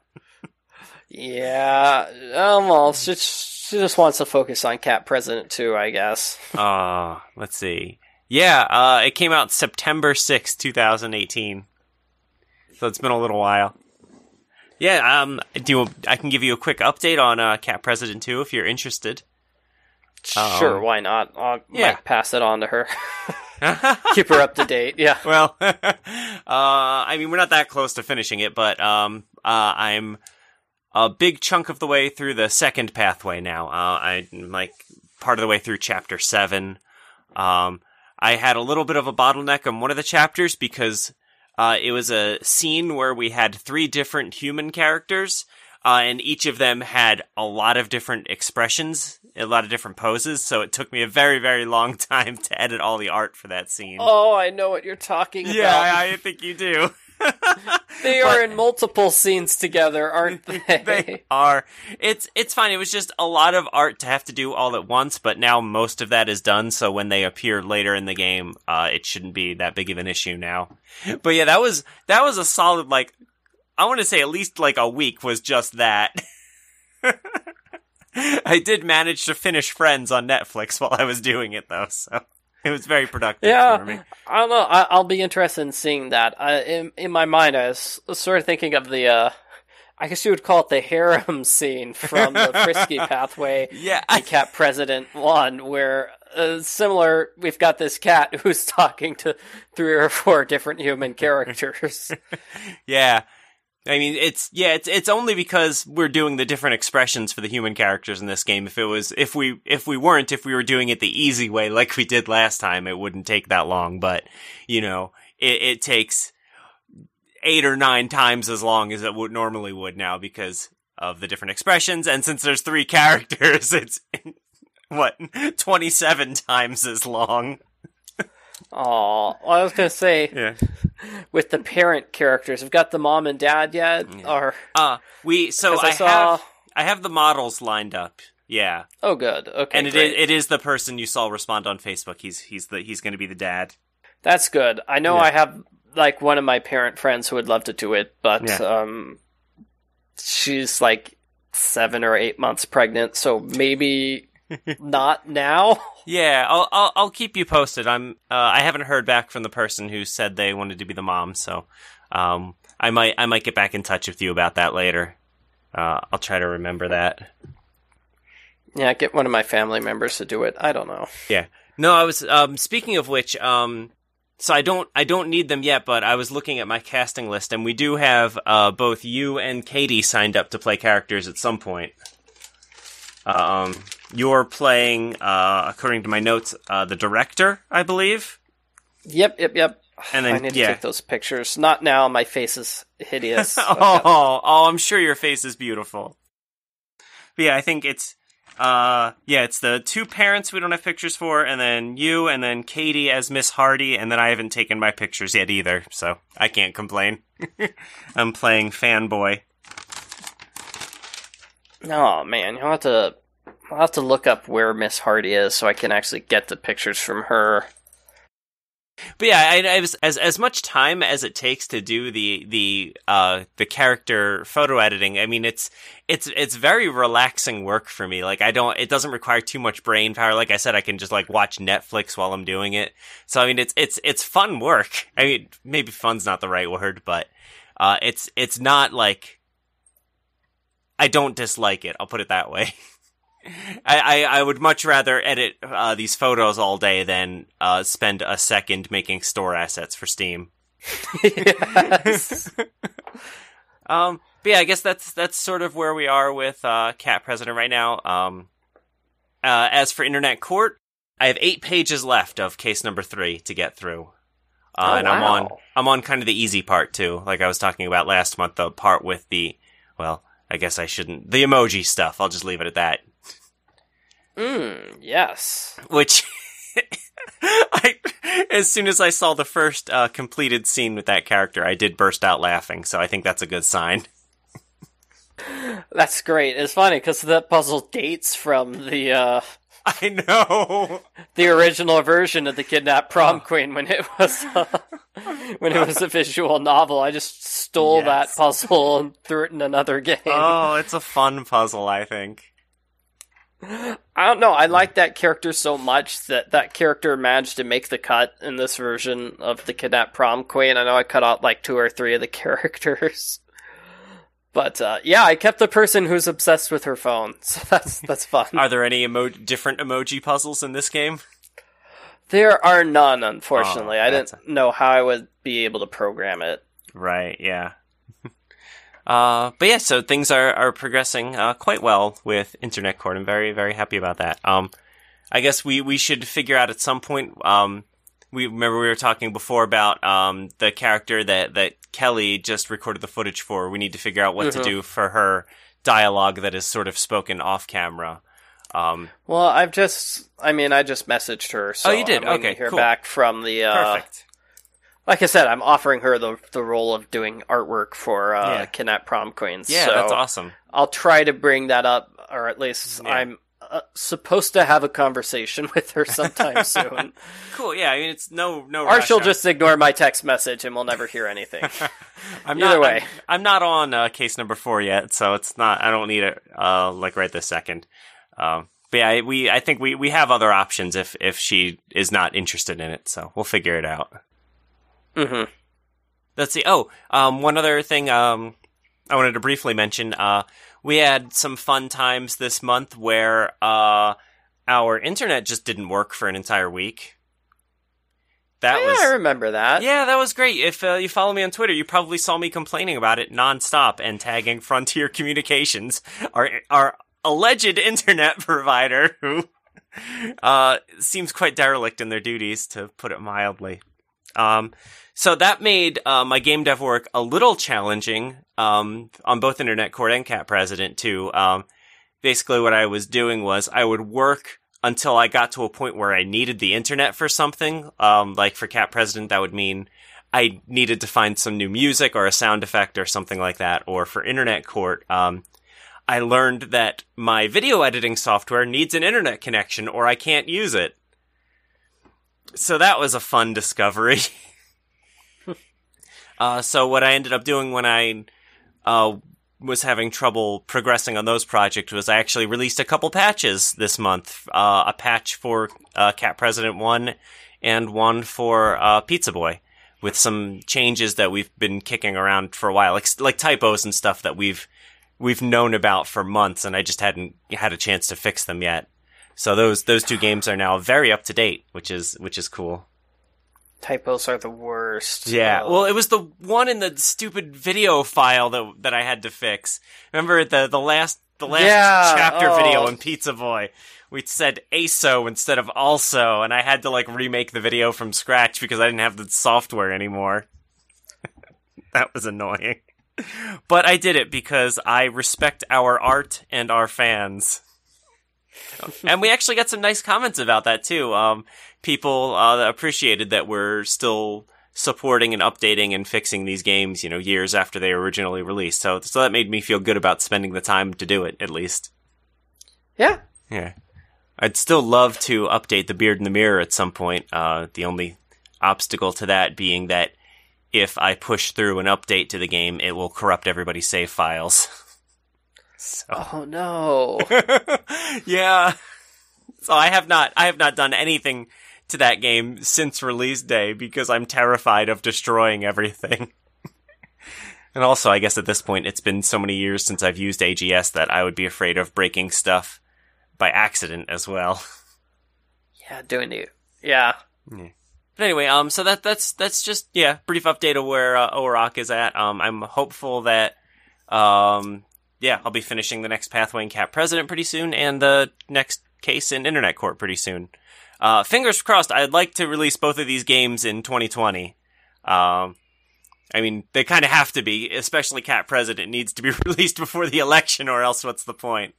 Yeah, almost. She, she just wants to focus on Cat President too, I guess. Uh, let's see. Yeah, uh, it came out September sixth, 2018. So it's been a little while. Yeah, um, do you, I can give you a quick update on uh, Cat President 2 if you're interested. Um, sure, why not? I yeah. pass it on to her. Keep her up to date. Yeah. well, uh, I mean, we're not that close to finishing it, but um, uh, I'm a big chunk of the way through the second pathway now. Uh, I'm like part of the way through chapter seven. Um, I had a little bit of a bottleneck on one of the chapters because uh, it was a scene where we had three different human characters, uh, and each of them had a lot of different expressions, a lot of different poses. So it took me a very, very long time to edit all the art for that scene. Oh, I know what you're talking Yeah, about. I, I think you do. they are in multiple scenes together, aren't they? they are. It's it's fine. It was just a lot of art to have to do all at once, but now most of that is done. So when they appear later in the game, uh, it shouldn't be that big of an issue now. But yeah, that was that was a solid like I want to say at least like a week was just that. I did manage to finish Friends on Netflix while I was doing it though, so it was very productive yeah, for me. I don't know. I, will be interested in seeing that. I, in, in my mind, I was sort of thinking of the, uh, I guess you would call it the harem scene from the Frisky Pathway yeah, I... Cat President 1, where uh, similar, we've got this cat who's talking to three or four different human characters. yeah. I mean, it's yeah, it's it's only because we're doing the different expressions for the human characters in this game. If it was, if we if we weren't, if we were doing it the easy way like we did last time, it wouldn't take that long. But you know, it, it takes eight or nine times as long as it would normally would now because of the different expressions. And since there's three characters, it's what twenty seven times as long. Oh, I was gonna say, yeah. with the parent characters, we've got the mom and dad yet, Yeah. or Uh we so I, I saw- have I have the models lined up. Yeah, oh, good, okay, and great. is, it is the person you saw respond on Facebook. He's he's the he's going to be the dad. That's good. I know Yeah. I have like one of my parent friends who would love to do it, but Yeah. um, she's like seven or eight months pregnant, so maybe not now. Yeah, I'll I'll, I'll keep you posted. I'm uh, I haven't heard back from the person who said they wanted to be the mom, so um I might I might get back in touch with you about that later. Uh, I'll try to remember that. Yeah, get one of my family members to do it. I don't know. Yeah. No, I was um speaking of which, um so I don't I don't need them yet, but I was looking at my casting list and we do have uh both you and Katie signed up to play characters at some point. Um you're playing uh according to my notes uh the director, I believe. Yep, yep, yep. And then- I need to take those pictures. Not now. My face is hideous. oh, oh, I'm sure your face is beautiful. But yeah, I think it's uh yeah, it's the two parents we don't have pictures for, and then you, and then Katie as Miss Hardy, and then I haven't taken my pictures yet either, so I can't complain. I'm playing fanboy. Oh man, you'll have to. I'll have to look up where Miss Hardy is so I can actually get the pictures from her. But yeah, I, I was, as as much time as it takes to do the the uh the character photo editing. I mean, it's it's it's very relaxing work for me. Like I don't, it doesn't require too much brain power. Like I said, I can just like watch Netflix while I'm doing it. So I mean, it's it's it's fun work. I mean, maybe fun's not the right word, but uh, it's it's not like I don't dislike it. I'll put it that way. I, I, I would much rather edit uh, these photos all day than uh, spend a second making store assets for Steam. yes. Um, but yeah, I guess that's that's sort of where we are with uh, Cat President right now. Um, uh, as for Internet Court, I have eight pages left of case number three to get through, uh, Oh, and I'm on. I'm on kind of the easy part too. Like I was talking about last month, the part with the well, I guess I shouldn't the emoji stuff. I'll just leave it at that. Mm, yes. which I, as soon as I saw the first uh, completed scene with that character, I did burst out laughing. So I think that's a good sign. That's great. It's funny because that puzzle dates from the uh, I know. the original version of the Kidnapped Prom Queen when it was uh, when it was a visual novel. I just stole Yes. that puzzle and threw it in another game. Oh, it's a fun puzzle. I think. I don't know. I like that character so much that that character managed to make the cut in this version of the Kidnapped Prom Queen. I know I cut out like two or three of the characters. But uh, yeah, I kept the person who's obsessed with her phone, so that's that's fun. Are there any emo- different emoji puzzles in this game? There are none, unfortunately. Oh, I didn't know how I would be able to program it. Right. Yeah. Uh, but yeah, so things are, are progressing uh, quite well with Internet Court. I'm very, very happy about that. Um, I guess we, we should figure out at some point. Um, we remember we were talking before about um, the character that, that Kelly just recorded the footage for. We need to figure out what to Mhm. do for her dialogue that is sort of spoken off camera. Um, Well, I've just, I mean, I just messaged her. So Oh, you did? I'm Okay, hear cool. back from the uh, perfect. like I said, I'm offering her the the role of doing artwork for uh, Yeah. Kidnap Prom Queens. Yeah, so that's awesome. I'll try to bring that up, or at least Yeah. I'm uh, supposed to have a conversation with her sometime soon. Cool. Yeah, I mean it's no no. or she'll I'm- just ignore my text message and we'll never hear anything. I'm Either not, way. I'm, I'm not on uh, case number four yet, so it's not. I don't need it uh, like right this second. Um, but yeah, I- we I think we, we have other options if if she is not interested in it, so we'll figure it out. hmm Let's see. Oh, um, one other thing um, I wanted to briefly mention. Uh, we had some fun times this month where uh, our internet just didn't work for an entire week. That yeah, was I remember that. Yeah, that was great. If uh, you follow me on Twitter, you probably saw me complaining about it nonstop and tagging Frontier Communications, our our alleged internet provider, who uh, seems quite derelict in their duties, to put it mildly. Um, so that made uh, my game dev work a little challenging um, on both Internet Court and Cat President too. Um, basically, what I was doing was I would work until I got to a point where I needed the internet for something. Um, like for Cat President, that would mean I needed to find some new music or a sound effect or something like that. Or for Internet Court, um, I learned that my video editing software needs an internet connection or I can't use it. So that was a fun discovery. uh, so what I ended up doing when I uh, was having trouble progressing on those projects was I actually released a couple patches this month. Uh, a patch for uh, Cat President 1 and one for uh, Pizza Boy with some changes that we've been kicking around for a while, like like typos and stuff that we've we've known about for months, and I just hadn't had a chance to fix them yet. So those those two games are now very up to date, which is which is cool. Typos are the worst. Yeah. Oh. Well, it was the one in the stupid video file that that I had to fix. Remember the the last the last Yeah, chapter oh. video in Pizza Boy. We said ASO instead of also, and I had to like remake the video from scratch because I didn't have the software anymore. that was annoying. But I did it because I respect our art and our fans. and we actually got some nice comments about that too. Um, people uh, appreciated that we're still supporting and updating and fixing these games, you know, years after they originally released. So, so that made me feel good about spending the time to do it, at least. yeah. Yeah. I'd still love to update the Beard in the Mirror at some point. Uh, the only obstacle to that being that if I push through an update to the game, it will corrupt everybody's save files. so. Oh no. yeah. So I have not I have not done anything to that game since release day because I'm terrified of destroying everything. and also I guess at this point it's been so many years since I've used AGS that I would be afraid of breaking stuff by accident as well. yeah, doing it. Yeah. But anyway, um, so that that's that's just yeah, brief update of where uh, is at. Um, I'm hopeful that, um, yeah, I'll be finishing the next Pathway and Cat President pretty soon, and the next case in Internet Court pretty soon. Uh, fingers crossed. I'd like to release both of these games in 2020. Um, I mean, they kind of have to be, especially Cat President needs to be released before the election, or else what's the point?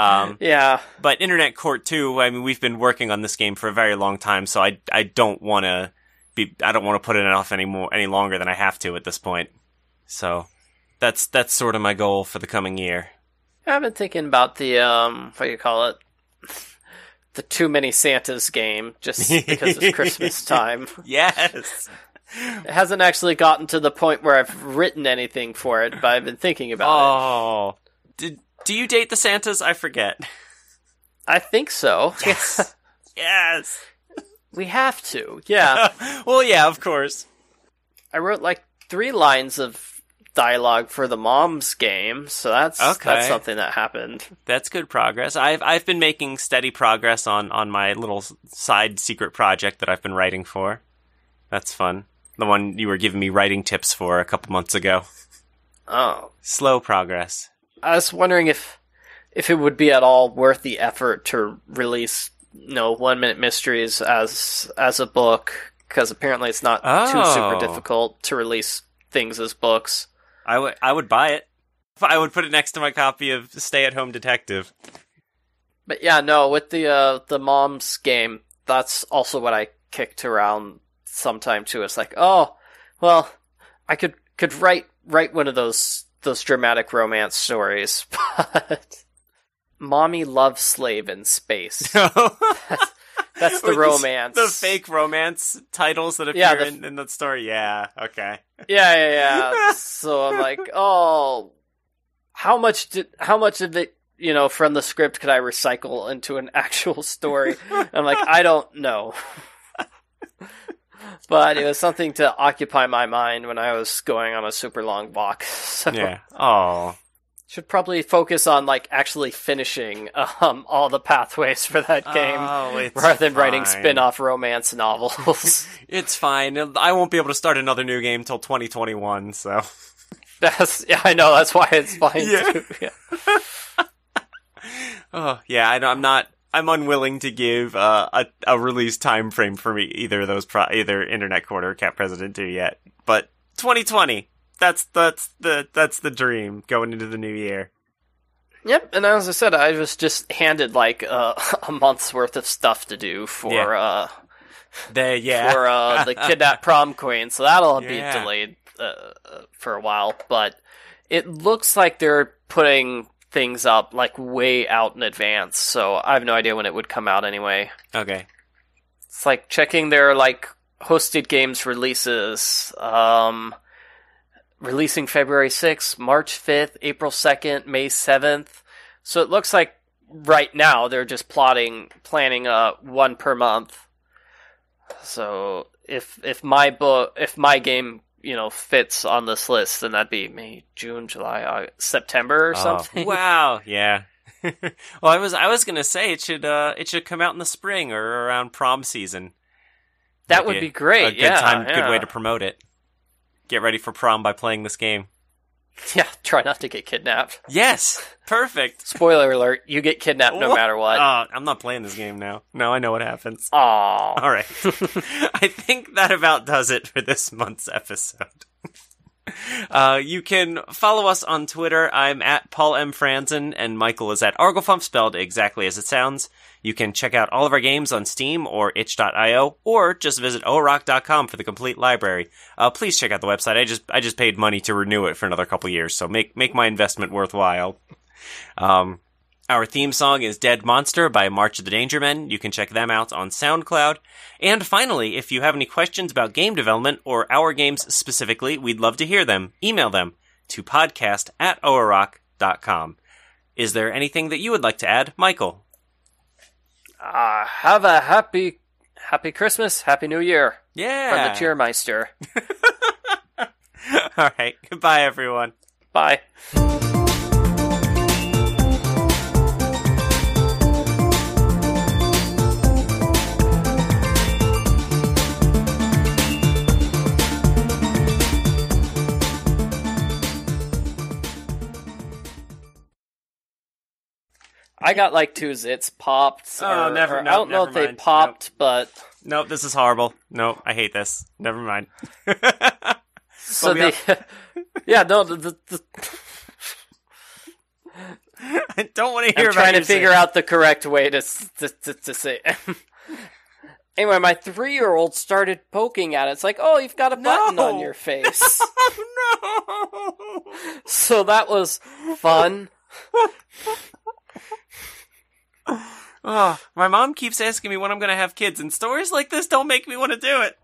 Um, Yeah. but Internet Court 2, I mean, we've been working on this game for a very long time, so I, I don't want to be, I don't want to put it off any more, any longer than I have to at this point. So, that's, that's sort of my goal for the coming year. I've been thinking about the um what do you call it? The too many Santas game, just because it's Christmas time. Yes! It hasn't actually gotten to the point where I've written anything for it, but I've been thinking about it. Oh. Did, do you date the Santas? I forget. I think so. Yes! yes! We have to. Yeah. well, yeah, of course. I wrote like three lines of dialogue for the mom's game, so that's Okay. that's something that happened. That's good progress. I've I've been making steady progress on on my little side secret project that I've been writing for. That's fun. The one you were giving me writing tips for a couple months ago. Oh. Slow progress. I was wondering if if it would be at all worth the effort to release, you know, one minute mysteries as as a book because apparently it's not too super Oh. difficult to release things as books. I would I would buy it. I would put it next to my copy of Stay at Home Detective. But yeah, no, with the uh, the mom's game, that's also what I kicked around sometime too. It's like, oh, well, I could could write write one of those those dramatic romance stories, but mommy love slave in space. Oh. That's the romance. The fake romance titles that appear Yeah, the- in, in the story. Yeah. Okay. Yeah, yeah, yeah. so I'm like, oh, how much did how much of it, you know, from the script could I recycle into an actual story? I'm like, I don't know. But it was something to occupy my mind when I was going on a super long walk. So Yeah. Oh. should probably focus on like actually finishing um, all the pathways for that game. Oh, Rather than writing fine. spin-off romance novels. It's fine. I won't be able to start another new game till 2021. So. That's yeah, I know. That's why it's fine Yeah. too. Yeah. Oh yeah, I know, I'm not. I'm unwilling to give uh, a a release time frame for me either of those pro- either Internet Court or Cat President 2 yet. But 2020. That's that's the that's the dream going into the new year. Yep, and as I said, I was just handed like uh, a month's worth of stuff to do for Yeah. uh, There, yeah. for uh, the kidnap prom queen, so that'll Yeah. be delayed uh, uh, for a while. But it looks like they're putting things up like way out in advance, so I have no idea when it would come out anyway. okay. It's like checking their like hosted games releases. Um, releasing February 6th, March 5th, April 2nd, May 7th. So it looks like right now they're just plotting, planning uh one per month. So if if my book, if my game, you know, fits on this list, then that'd be May, June, July, August, September or Oh, something. wow. Yeah. well, I was I was gonna say it should uh it should come out in the spring or around prom season. that Might would a- be great. A good yeah, time, good way to promote it. Get ready for prom by playing this game. Yeah, try not to get kidnapped. Yes, perfect. Spoiler alert: you get kidnapped no What? matter what. Oh, I'm not playing this game now. No, I know what happens. Aw. All right. I think that about does it for this month's episode. Uh, you can follow us on Twitter. I'm at Paul M. Franzen, and Michael is at Arglefumph, spelled exactly as it sounds. You can check out all of our games on Steam or itch.io, or just visit orock.com for the complete library. Uh, please check out the website. I just I just paid money to renew it for another couple years, so make make my investment worthwhile. Um, our theme song is Dead Monster by March of the Danger Men. You can check them out on SoundCloud. And finally, if you have any questions about game development or our games specifically, we'd love to hear them. Email them to podcast at oarock.com. Is there anything that you would like to add, Michael? Uh, have a happy, happy Christmas, happy New Year Yeah. from the Cheermeister. All right. Goodbye, everyone. Bye. I got like two zits popped. Oh, or- never- or no, I don't know if they mind. popped, but Nope, this is horrible. Nope, I hate this. Never mind. so we they, yeah, no, the, the, the, I don't want to hear I'm trying to figure zits. out the correct way to to, to, to say. anyway, my three-year-old started poking at it. It's like, oh, you've got a button No. on your face. Oh, no! so that was fun. Oh, my mom keeps asking me when I'm going to have kids, and stories like this don't make me want to do it.